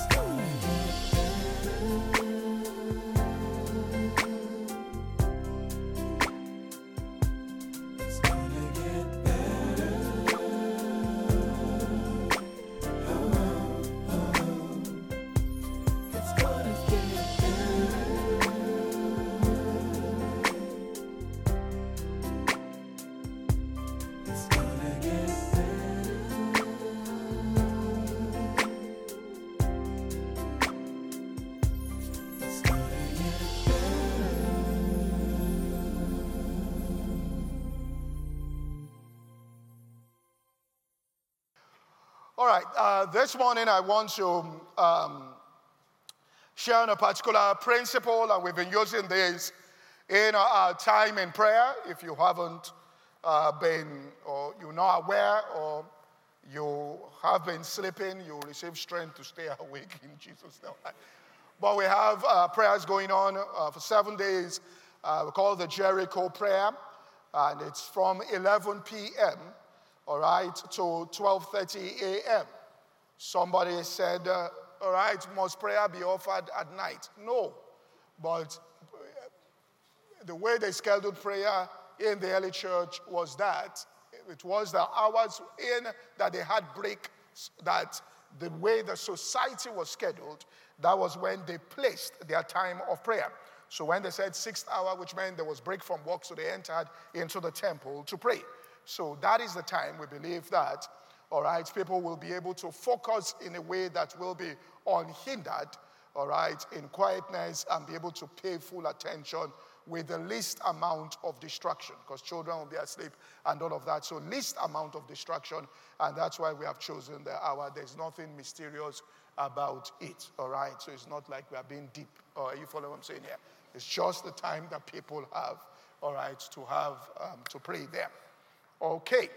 Let's go. All right, uh, this morning I want to um, share on a particular principle, and we've been using this in our time in prayer. If you haven't uh, been, or you're not aware, or you have been sleeping, you receive strength to stay awake in Jesus' name. But we have uh, prayers going on uh, for seven days. Uh, we call the Jericho prayer, and it's from 11 p.m all right, to 12:30 a.m. Somebody said, uh, all right, must prayer be offered at night? No, but the way they scheduled prayer in the early church was that it was the hours in that they had break that the way the society was scheduled that was when they placed their time of prayer so when they said sixth hour which meant there was break from work so they entered into the temple to pray so that is the time we believe that, all right, people will be able to focus in a way that will be unhindered, all right, in quietness and be able to pay full attention with the least amount of distraction because children will be asleep and all of that. So, least amount of distraction, and that's why we have chosen the hour. There's nothing mysterious about it, all right? So, it's not like we are being deep. Or you follow what I'm saying here? It's just the time that people have, all right, to have um, to pray there. Okay.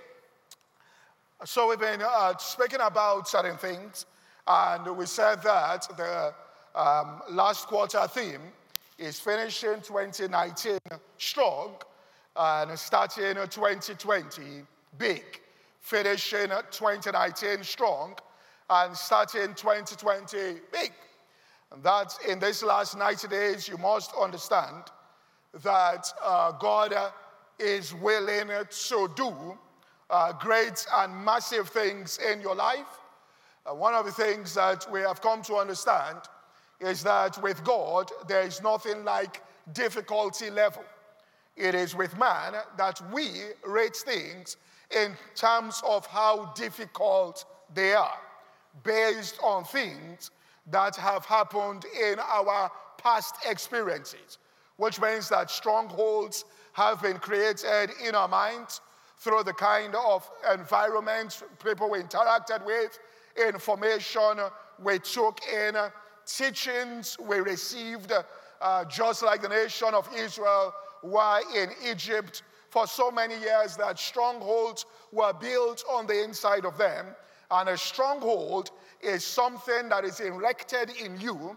So we've been uh, speaking about certain things, and we said that the um, last quarter theme is finishing 2019 strong and starting 2020 big. Finishing 2019 strong and starting 2020 big. And that in these last 90 days, you must understand that uh, God is willing to do uh, great and massive things in your life. Uh, one of the things that we have come to understand is that with God, there is nothing like difficulty level. It is with man that we rate things in terms of how difficult they are, based on things that have happened in our past experiences, which means that strongholds have been created in our minds through the kind of environment people we interacted with, information we took in, teachings we received, uh, just like the nation of Israel were in Egypt for so many years that strongholds were built on the inside of them. And a stronghold is something that is erected in you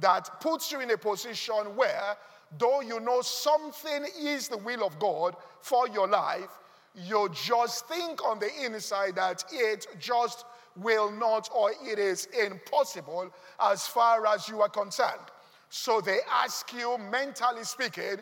that puts you in a position where though you know something is the will of God for your life, you just think on the inside that it just will not or it is impossible as far as you are concerned. So they ask you, mentally speaking,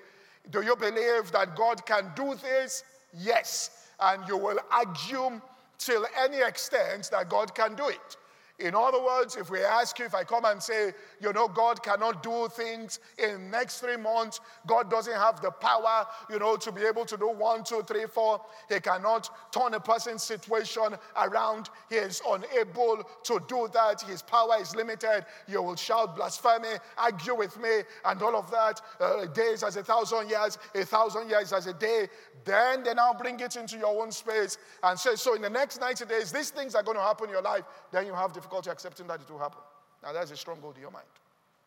do you believe that God can do this? Yes. And you will argue till any extent that God can do it. In other words, if we ask you, if I come and say, you know, God cannot do things in next three months, God doesn't have the power, you know, to be able to do one, two, three, four. He cannot turn a person's situation around. He is unable to do that. His power is limited. You will shout blasphemy, argue with me, and all of that. Uh, days as a thousand years, a thousand years as a day. Then they now bring it into your own space and say, so in the next 90 days, these things are going to happen in your life. Then you have accepting that it will happen. Now, that's a stronghold in your mind.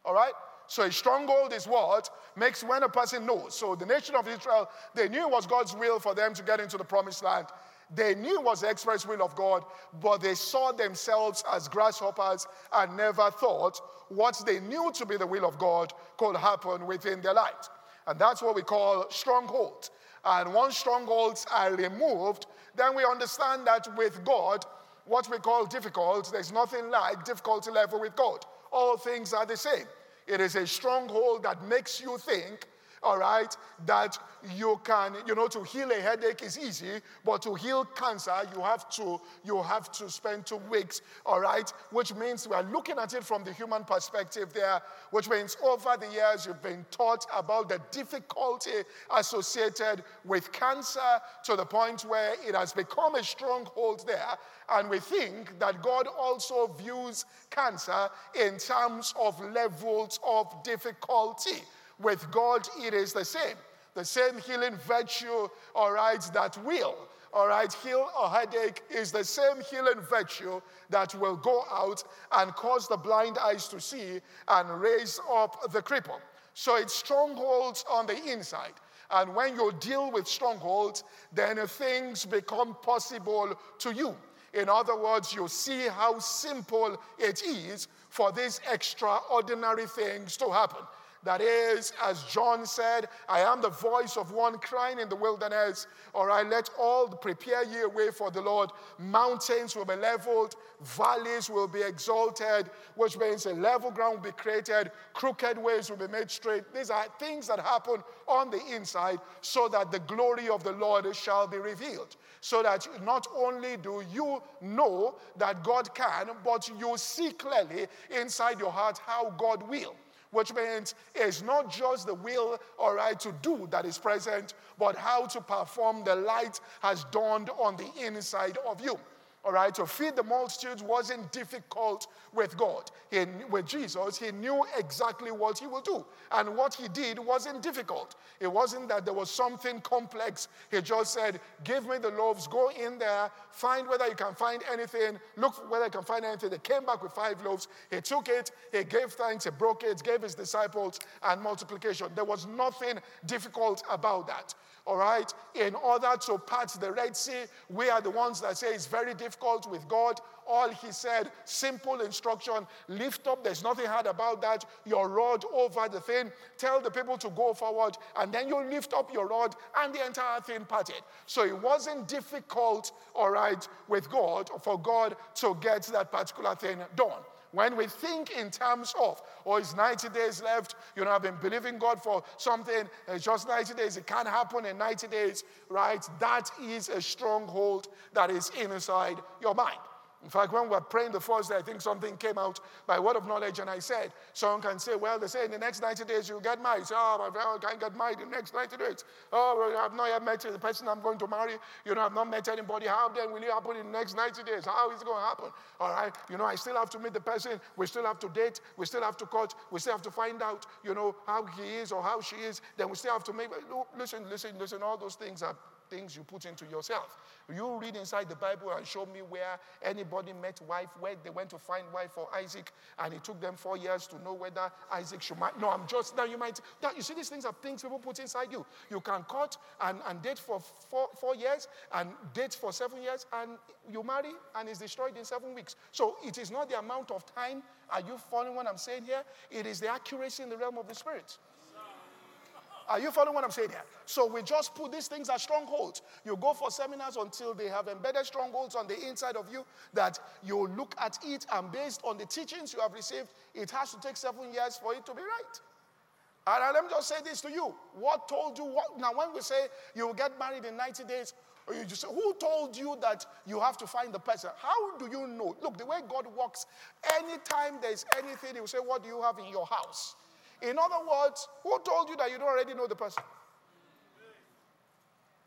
All right? So, a stronghold is what makes when a person knows. So, the nation of Israel, they knew it was God's will for them to get into the promised land. They knew it was the express will of God, but they saw themselves as grasshoppers and never thought what they knew to be the will of God could happen within their lives. And that's what we call strongholds. And once strongholds are removed, then we understand that with God, what we call difficult, there's nothing like difficulty level with God. All things are the same. It is a stronghold that makes you think all right, that you can, you know, to heal a headache is easy, but to heal cancer, you have to, you have to spend two weeks, all right, which means we are looking at it from the human perspective there, which means over the years you've been taught about the difficulty associated with cancer to the point where it has become a stronghold there. And we think that God also views cancer in terms of levels of difficulty. With God, it is the same. The same healing virtue, all right, that will, all right, heal a headache is the same healing virtue that will go out and cause the blind eyes to see and raise up the cripple. So it's strongholds on the inside. And when you deal with strongholds, then things become possible to you. In other words, you see how simple it is for these extraordinary things to happen. That is, as John said, I am the voice of one crying in the wilderness. All right, let all prepare ye a way for the Lord. Mountains will be leveled, valleys will be exalted, which means a level ground will be created, crooked ways will be made straight. These are things that happen on the inside so that the glory of the Lord shall be revealed. So that not only do you know that God can, but you see clearly inside your heart how God will which means it's not just the will, or right, to do that is present, but how to perform the light has dawned on the inside of you. All right, to feed the multitudes wasn't difficult with God. He, with Jesus, he knew exactly what he will do. And what he did wasn't difficult. It wasn't that there was something complex. He just said, Give me the loaves, go in there, find whether you can find anything, look whether you can find anything. They came back with five loaves. He took it, he gave thanks, he broke it, gave his disciples, and multiplication. There was nothing difficult about that all right, in order to part the Red Sea. We are the ones that say it's very difficult with God. All he said, simple instruction lift up, there's nothing hard about that. Your rod over the thing, tell the people to go forward, and then you lift up your rod, and the entire thing parted. So it wasn't difficult, all right, with God, for God to get that particular thing done. When we think in terms of, oh, it's 90 days left, you know, I've been believing God for something, it's just 90 days, it can't happen in 90 days, right? That is a stronghold that is inside your mind. In fact, when we were praying the first day, I think something came out by word of knowledge, and I said, someone can say, well, they say in the next 90 days you'll get married. So, oh, I can't get married in the next 90 days. Oh, I've not yet met the person I'm going to marry. You know, I've not met anybody. How then will it happen in the next 90 days? How is it going to happen? All right. You know, I still have to meet the person. We still have to date. We still have to court. We still have to find out, you know, how he is or how she is. Then we still have to make, listen, listen, listen. All those things are things you put into yourself. You read inside the Bible and show me where anybody met wife, where they went to find wife for Isaac, and it took them four years to know whether Isaac should marry. No, I'm just now you might. That, you see, these things are things people put inside you. You can cut and, and date for four, four years and date for seven years, and you marry and it's destroyed in seven weeks. So it is not the amount of time. Are you following what I'm saying here? It is the accuracy in the realm of the spirit. Are you following what I'm saying here? So we just put these things as strongholds. You go for seminars until they have embedded strongholds on the inside of you that you look at it and based on the teachings you have received, it has to take seven years for it to be right. And let me just say this to you. What told you what? Now, when we say you will get married in 90 days, you just say, who told you that you have to find the person? How do you know? Look, the way God works, anytime there's anything, He will say, What do you have in your house? In other words, who told you that you don't already know the person?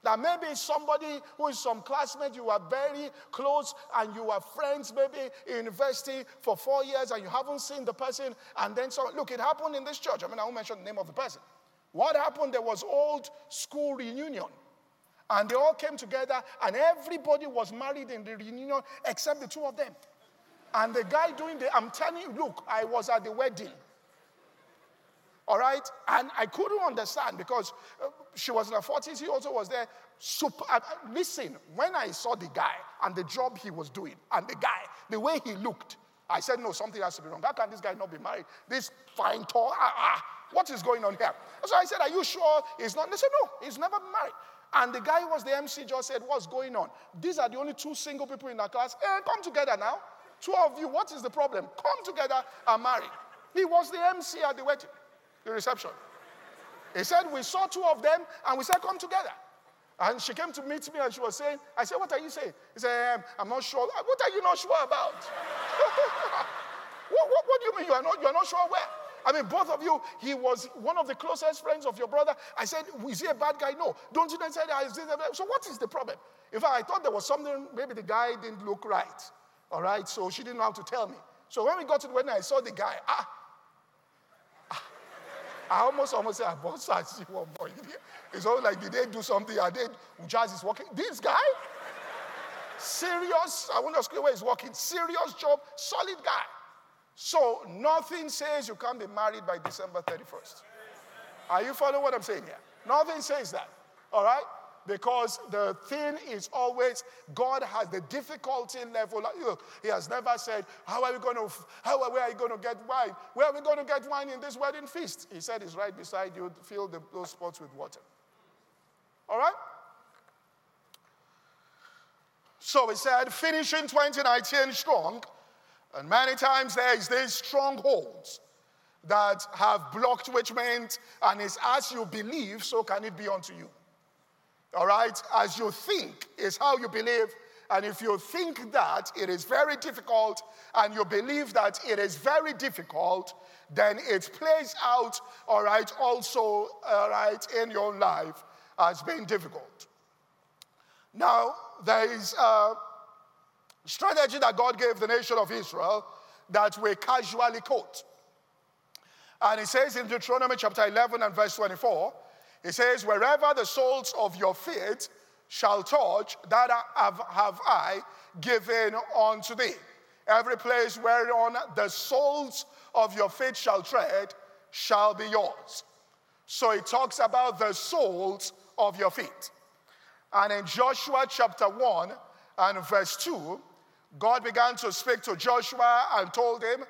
That maybe somebody who is some classmate, you are very close and you are friends, maybe in university for four years and you haven't seen the person. And then so, look, it happened in this church. I mean, I won't mention the name of the person. What happened? There was old school reunion. And they all came together and everybody was married in the reunion except the two of them. And the guy doing the, I'm telling you, look, I was at the wedding. All right? And I couldn't understand because uh, she was in her 40s, he also was there. Super, uh, listen, when I saw the guy and the job he was doing, and the guy, the way he looked, I said, no, something has to be wrong. How can this guy not be married? This fine, tall, ah, ah. What is going on here? So I said, Are you sure he's not? They said, No, he's never married. And the guy who was the MC just said, What's going on? These are the only two single people in our class. Hey, come together now. Two of you, what is the problem? Come together and marry. He was the MC at the wedding, the reception. He said, We saw two of them and we said, Come together. And she came to meet me and she was saying, I said, What are you saying? He said, um, I'm not sure. What are you not sure about? what, what, what, do you mean you are not, you are not sure where? I mean, both of you, he was one of the closest friends of your brother. I said, Is he a bad guy? No. Don't you then say that? So, what is the problem? In fact, I thought there was something, maybe the guy didn't look right. All right, so she didn't know how to tell me. So, when we got to the wedding, I saw the guy. Ah, I almost almost said, I bought such one boy. It's all like, did they do something? Are they, Jazz is working? This guy? Serious, I wonder where he's working. Serious job, solid guy. So nothing says you can't be married by December 31st. Are you following what I'm saying here? Nothing says that. All right? Because the thing is always God has the difficulty level. Look, He has never said, How are we going to, how are, where are you going to get wine? Where are we going to get wine in this wedding feast? He said, It's right beside you. Fill the, those spots with water. All right? So he said, finishing 2019 strong, and many times there is these strongholds that have blocked which means, and it's as you believe, so can it be unto you. All right? As you think is how you believe. And if you think that it is very difficult and you believe that it is very difficult, then it plays out, all right, also, all right, in your life as being difficult. Now, there is a strategy that God gave the nation of Israel that we casually quote. And it says in Deuteronomy chapter 11 and verse 24, it says, Wherever the soles of your feet shall touch, that have, have I given unto thee. Every place whereon the soles of your feet shall tread shall be yours. So it talks about the soles of your feet. And in Joshua chapter 1 and verse 2, God began to speak to Joshua and told him,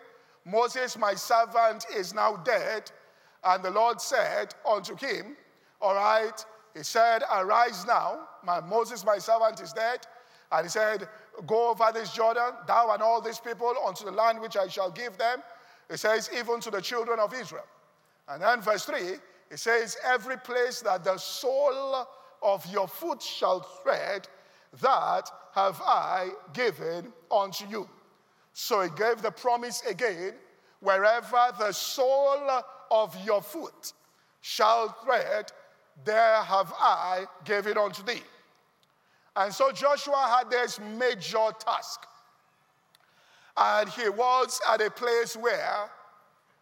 Moses, my servant, is now dead. And the Lord said unto him, All right, he said, Arise now, my Moses, my servant, is dead. And he said, Go over this Jordan, thou and all these people, unto the land which I shall give them. He says, Even to the children of Israel. And then verse 3, it says, Every place that the sole of your foot shall tread, that have I given unto you. So he gave the promise again wherever the sole of your foot shall tread, there have I given it unto thee. And so Joshua had this major task. And he was at a place where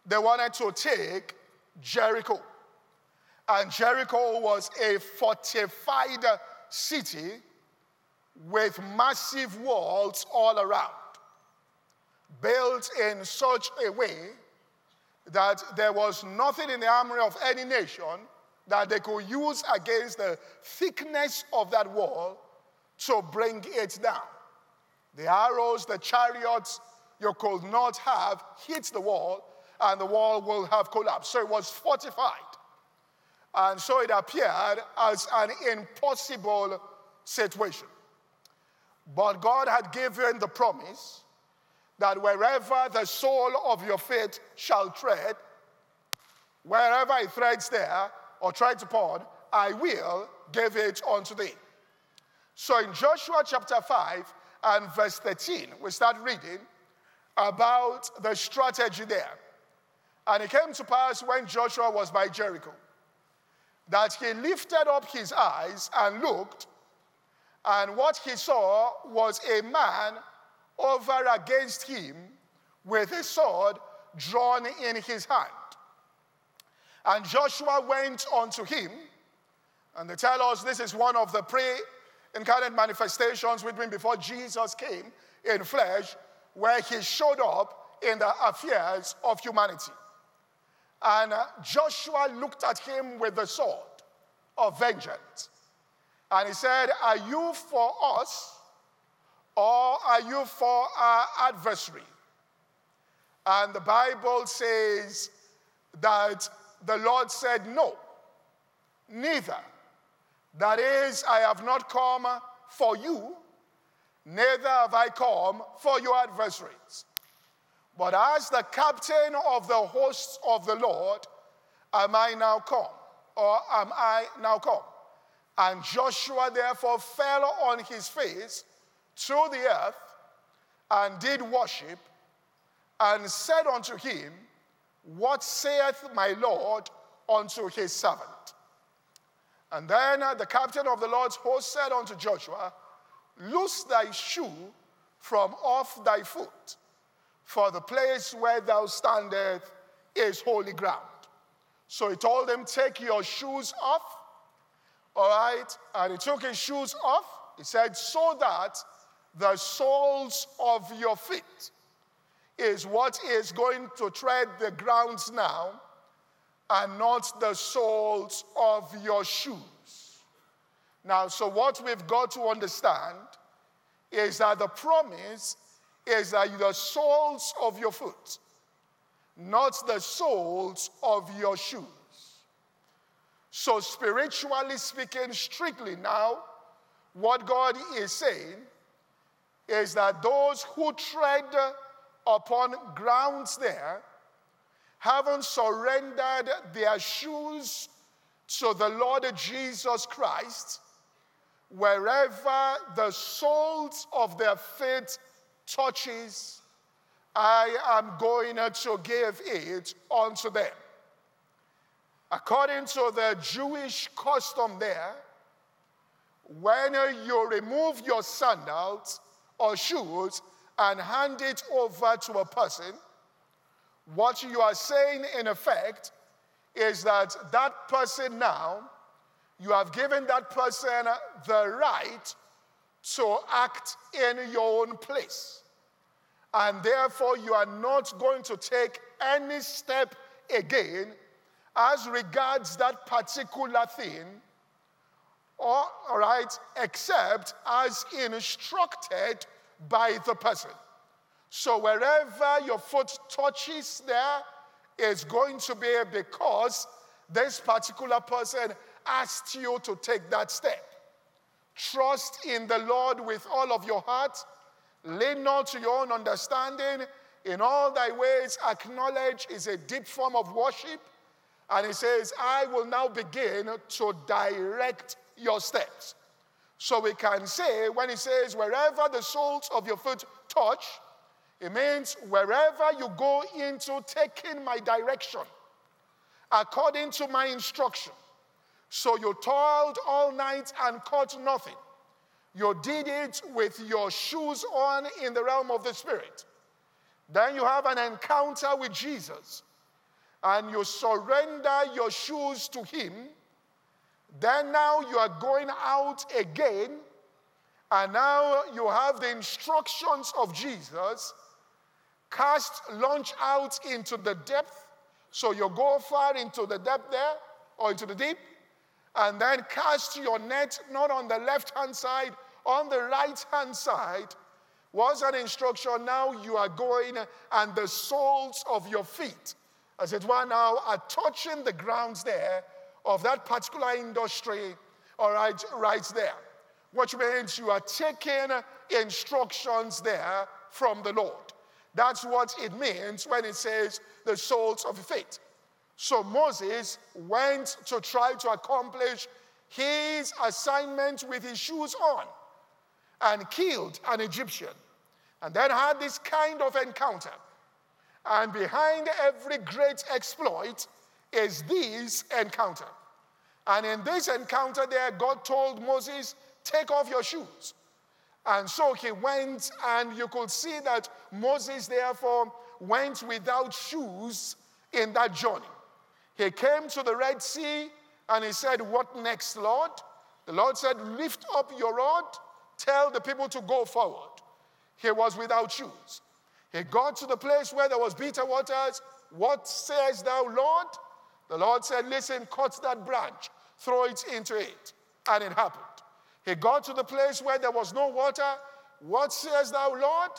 they wanted to take Jericho. And Jericho was a fortified city with massive walls all around, built in such a way that there was nothing in the armory of any nation that they could use against the thickness of that wall to bring it down. The arrows, the chariots you could not have hit the wall, and the wall will have collapsed. So it was fortified. And so it appeared as an impossible situation. But God had given the promise that wherever the sole of your feet shall tread, wherever it treads there or treads upon, I will give it unto thee. So in Joshua chapter 5 and verse 13, we start reading about the strategy there. And it came to pass when Joshua was by Jericho that he lifted up his eyes and looked, and what he saw was a man over against him with a sword drawn in his hand. And Joshua went unto him, and they tell us this is one of the pre incarnate manifestations which been before Jesus came in flesh, where he showed up in the affairs of humanity. And uh, Joshua looked at him with the sword of vengeance. And he said, Are you for us or are you for our adversary? And the Bible says that the Lord said, No, neither. That is, I have not come for you, neither have I come for your adversaries. But as the captain of the hosts of the Lord, am I now come, or am I now come? And Joshua therefore fell on his face to the earth and did worship and said unto him, What saith my Lord unto his servant? And then uh, the captain of the Lord's host said unto Joshua, Loose thy shoe from off thy foot, for the place where thou standest is holy ground. So he told him, Take your shoes off. All right. And he took his shoes off. He said, So that the soles of your feet is what is going to tread the grounds now and not the soles of your shoes. Now, so what we've got to understand is that the promise is that the soles of your foot, not the soles of your shoes. So, spiritually speaking, strictly now, what God is saying is that those who tread upon grounds there haven't surrendered their shoes to the Lord Jesus Christ, wherever the soles of their feet touches, I am going to give it unto them. According to the Jewish custom there, when you remove your sandals or shoes and hand it over to a person, what you are saying in effect is that that person now, you have given that person the right to act in your own place. And therefore, you are not going to take any step again as regards that particular thing, or, all right, except as instructed by the person. So wherever your foot touches there is going to be because this particular person asked you to take that step. Trust in the Lord with all of your heart. Lean not to your own understanding. In all thy ways, acknowledge is a deep form of worship. And he says, I will now begin to direct your steps. So we can say, when he says, wherever the soles of your foot touch, it means wherever you go into taking my direction, according to my instruction. So you toiled all night and caught nothing. You did it with your shoes on in the realm of the Spirit. Then you have an encounter with Jesus and you surrender your shoes to Him then now you are going out again, and now you have the instructions of Jesus. Cast, launch out into the depth. So you go far into the depth there, or into the deep, and then cast your net not on the left hand side, on the right hand side. Was an instruction. Now you are going, and the soles of your feet, as it were, now are touching the grounds there of that particular industry, all right, right there. Which means you are taking instructions there from the Lord. That's what it means when it says the soles of faith. So Moses went to try to accomplish his assignment with his shoes on and killed an Egyptian and then had this kind of encounter. And behind every great exploit is this encounter. And in this encounter, there, God told Moses, Take off your shoes. And so he went, and you could see that Moses, therefore, went without shoes in that journey. He came to the Red Sea and he said, What next, Lord? The Lord said, Lift up your rod, tell the people to go forward. He was without shoes. He got to the place where there was bitter waters. What says thou, Lord? The Lord said, Listen, cut that branch, throw it into it. And it happened. He got to the place where there was no water. What says thou, Lord?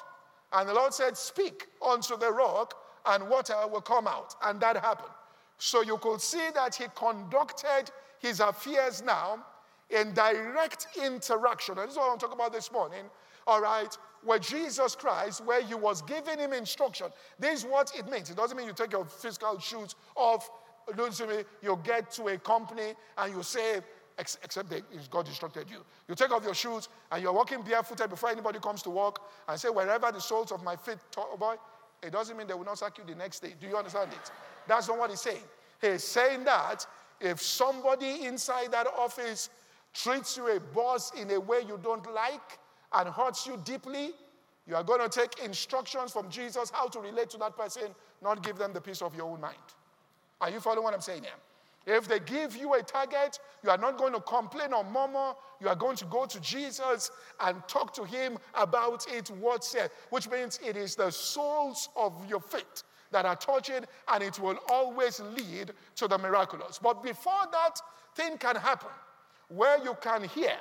And the Lord said, Speak unto the rock, and water will come out. And that happened. So you could see that he conducted his affairs now in direct interaction. And this is what I'm talking about this morning, all right, where Jesus Christ, where he was giving him instruction. This is what it means. It doesn't mean you take your physical shoes off, me, you get to a company and you say, except that God instructed you. You take off your shoes and you're walking barefooted before anybody comes to work and say, wherever the soles of my feet, talk, oh boy, it doesn't mean they will not sack you the next day. Do you understand it? That's not what he's saying. He's saying that if somebody inside that office treats you a boss in a way you don't like and hurts you deeply, you are going to take instructions from Jesus how to relate to that person, not give them the peace of your own mind. Are you following what I'm saying here? If they give you a target, you are not going to complain or murmur. You are going to go to Jesus and talk to him about it, what said, which means it is the soles of your feet that are touching, and it will always lead to the miraculous. But before that thing can happen, where you can hear,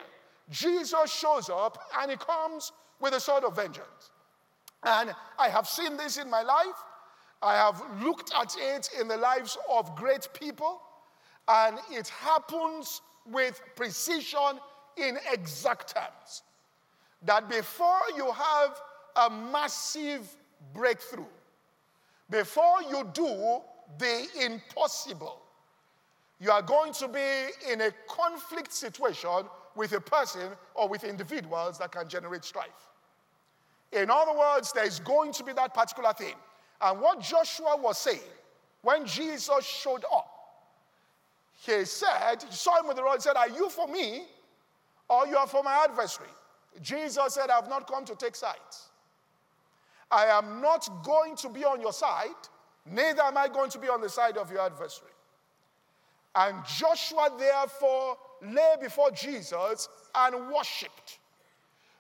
Jesus shows up and he comes with a sword of vengeance. And I have seen this in my life. I have looked at it in the lives of great people, and it happens with precision in exact terms. That before you have a massive breakthrough, before you do the impossible, you are going to be in a conflict situation with a person or with individuals that can generate strife. In other words, there is going to be that particular thing. And what Joshua was saying when Jesus showed up, he said, saw him with the rod, said, Are you for me or you are for my adversary? Jesus said, I have not come to take sides. I am not going to be on your side, neither am I going to be on the side of your adversary. And Joshua therefore lay before Jesus and worshiped.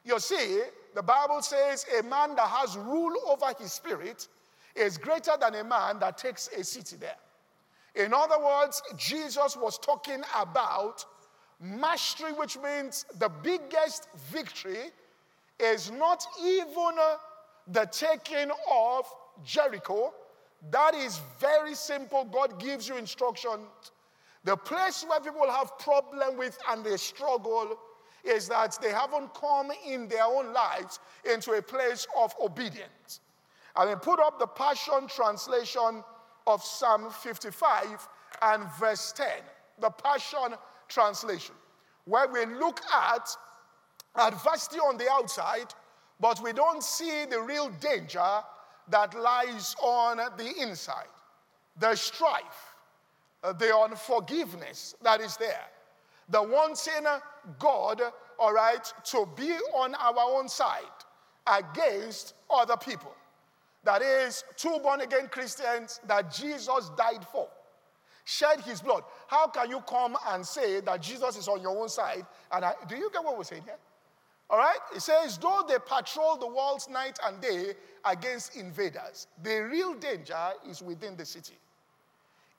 You see, the Bible says a man that has rule over his spirit is greater than a man that takes a city there. In other words, Jesus was talking about mastery, which means the biggest victory is not even the taking of Jericho. That is very simple. God gives you instructions. The place where people have problem with and they struggle is that they haven't come in their own lives into a place of obedience. And then put up the Passion Translation of Psalm 55 and verse 10, the Passion Translation, where we look at adversity on the outside but we don't see the real danger that lies on the inside. The strife, uh, the unforgiveness that is there, the wanting God, all right, to be on our own side against other people. That is, two born again Christians that Jesus died for, shed his blood. How can you come and say that Jesus is on your own side? And I, do you get what we're saying here? All right? It says, though they patrol the walls night and day against invaders, the real danger is within the city.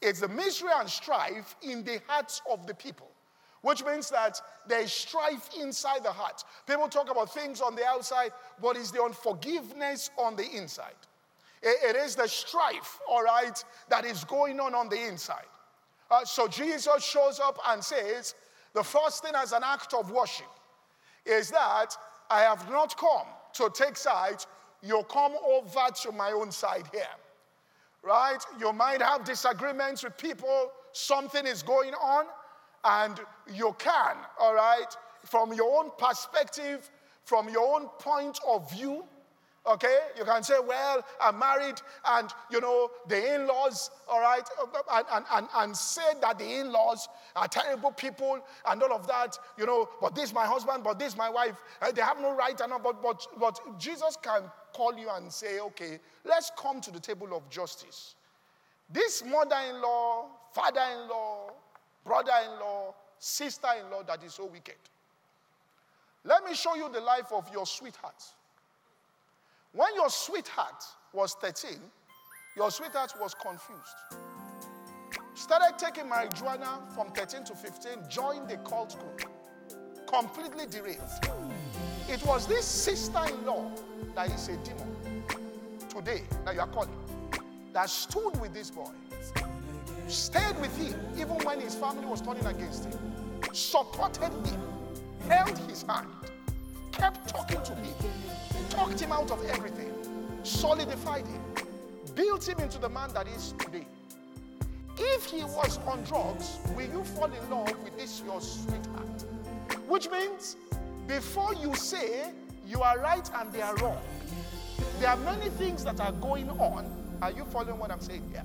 It's the misery and strife in the hearts of the people, which means that there is strife inside the heart. People talk about things on the outside, but it's the unforgiveness on the inside. It is the strife, all right, that is going on on the inside. Uh, so Jesus shows up and says, the first thing as an act of worship is that I have not come to take sides. You come over to my own side here. Right? You might have disagreements with people, something is going on, and you can, all right, from your own perspective, from your own point of view, Okay? You can say, well, I'm married and, you know, the in laws, all right, and, and, and, and say that the in laws are terrible people and all of that, you know, but this my husband, but this my wife. Uh, they have no right and all, but, but, but Jesus can call you and say, okay, let's come to the table of justice. This mother in law, father in law, brother in law, sister in law that is so wicked. Let me show you the life of your sweetheart. When your sweetheart was 13, your sweetheart was confused. Started taking marijuana from 13 to 15, joined the cult group, completely derailed. It was this sister in law that is a demon today that you are calling that stood with this boy. stayed with him even when his family was turning against him, supported him, held his hand, kept talking to him, talked him out of everything, solidified him, built him into the man that is today. If he was on drugs, will you fall in love with this your sweetheart? Which means before you say you are right and they are wrong, there are many things that are going on. Are you following what I'm saying here?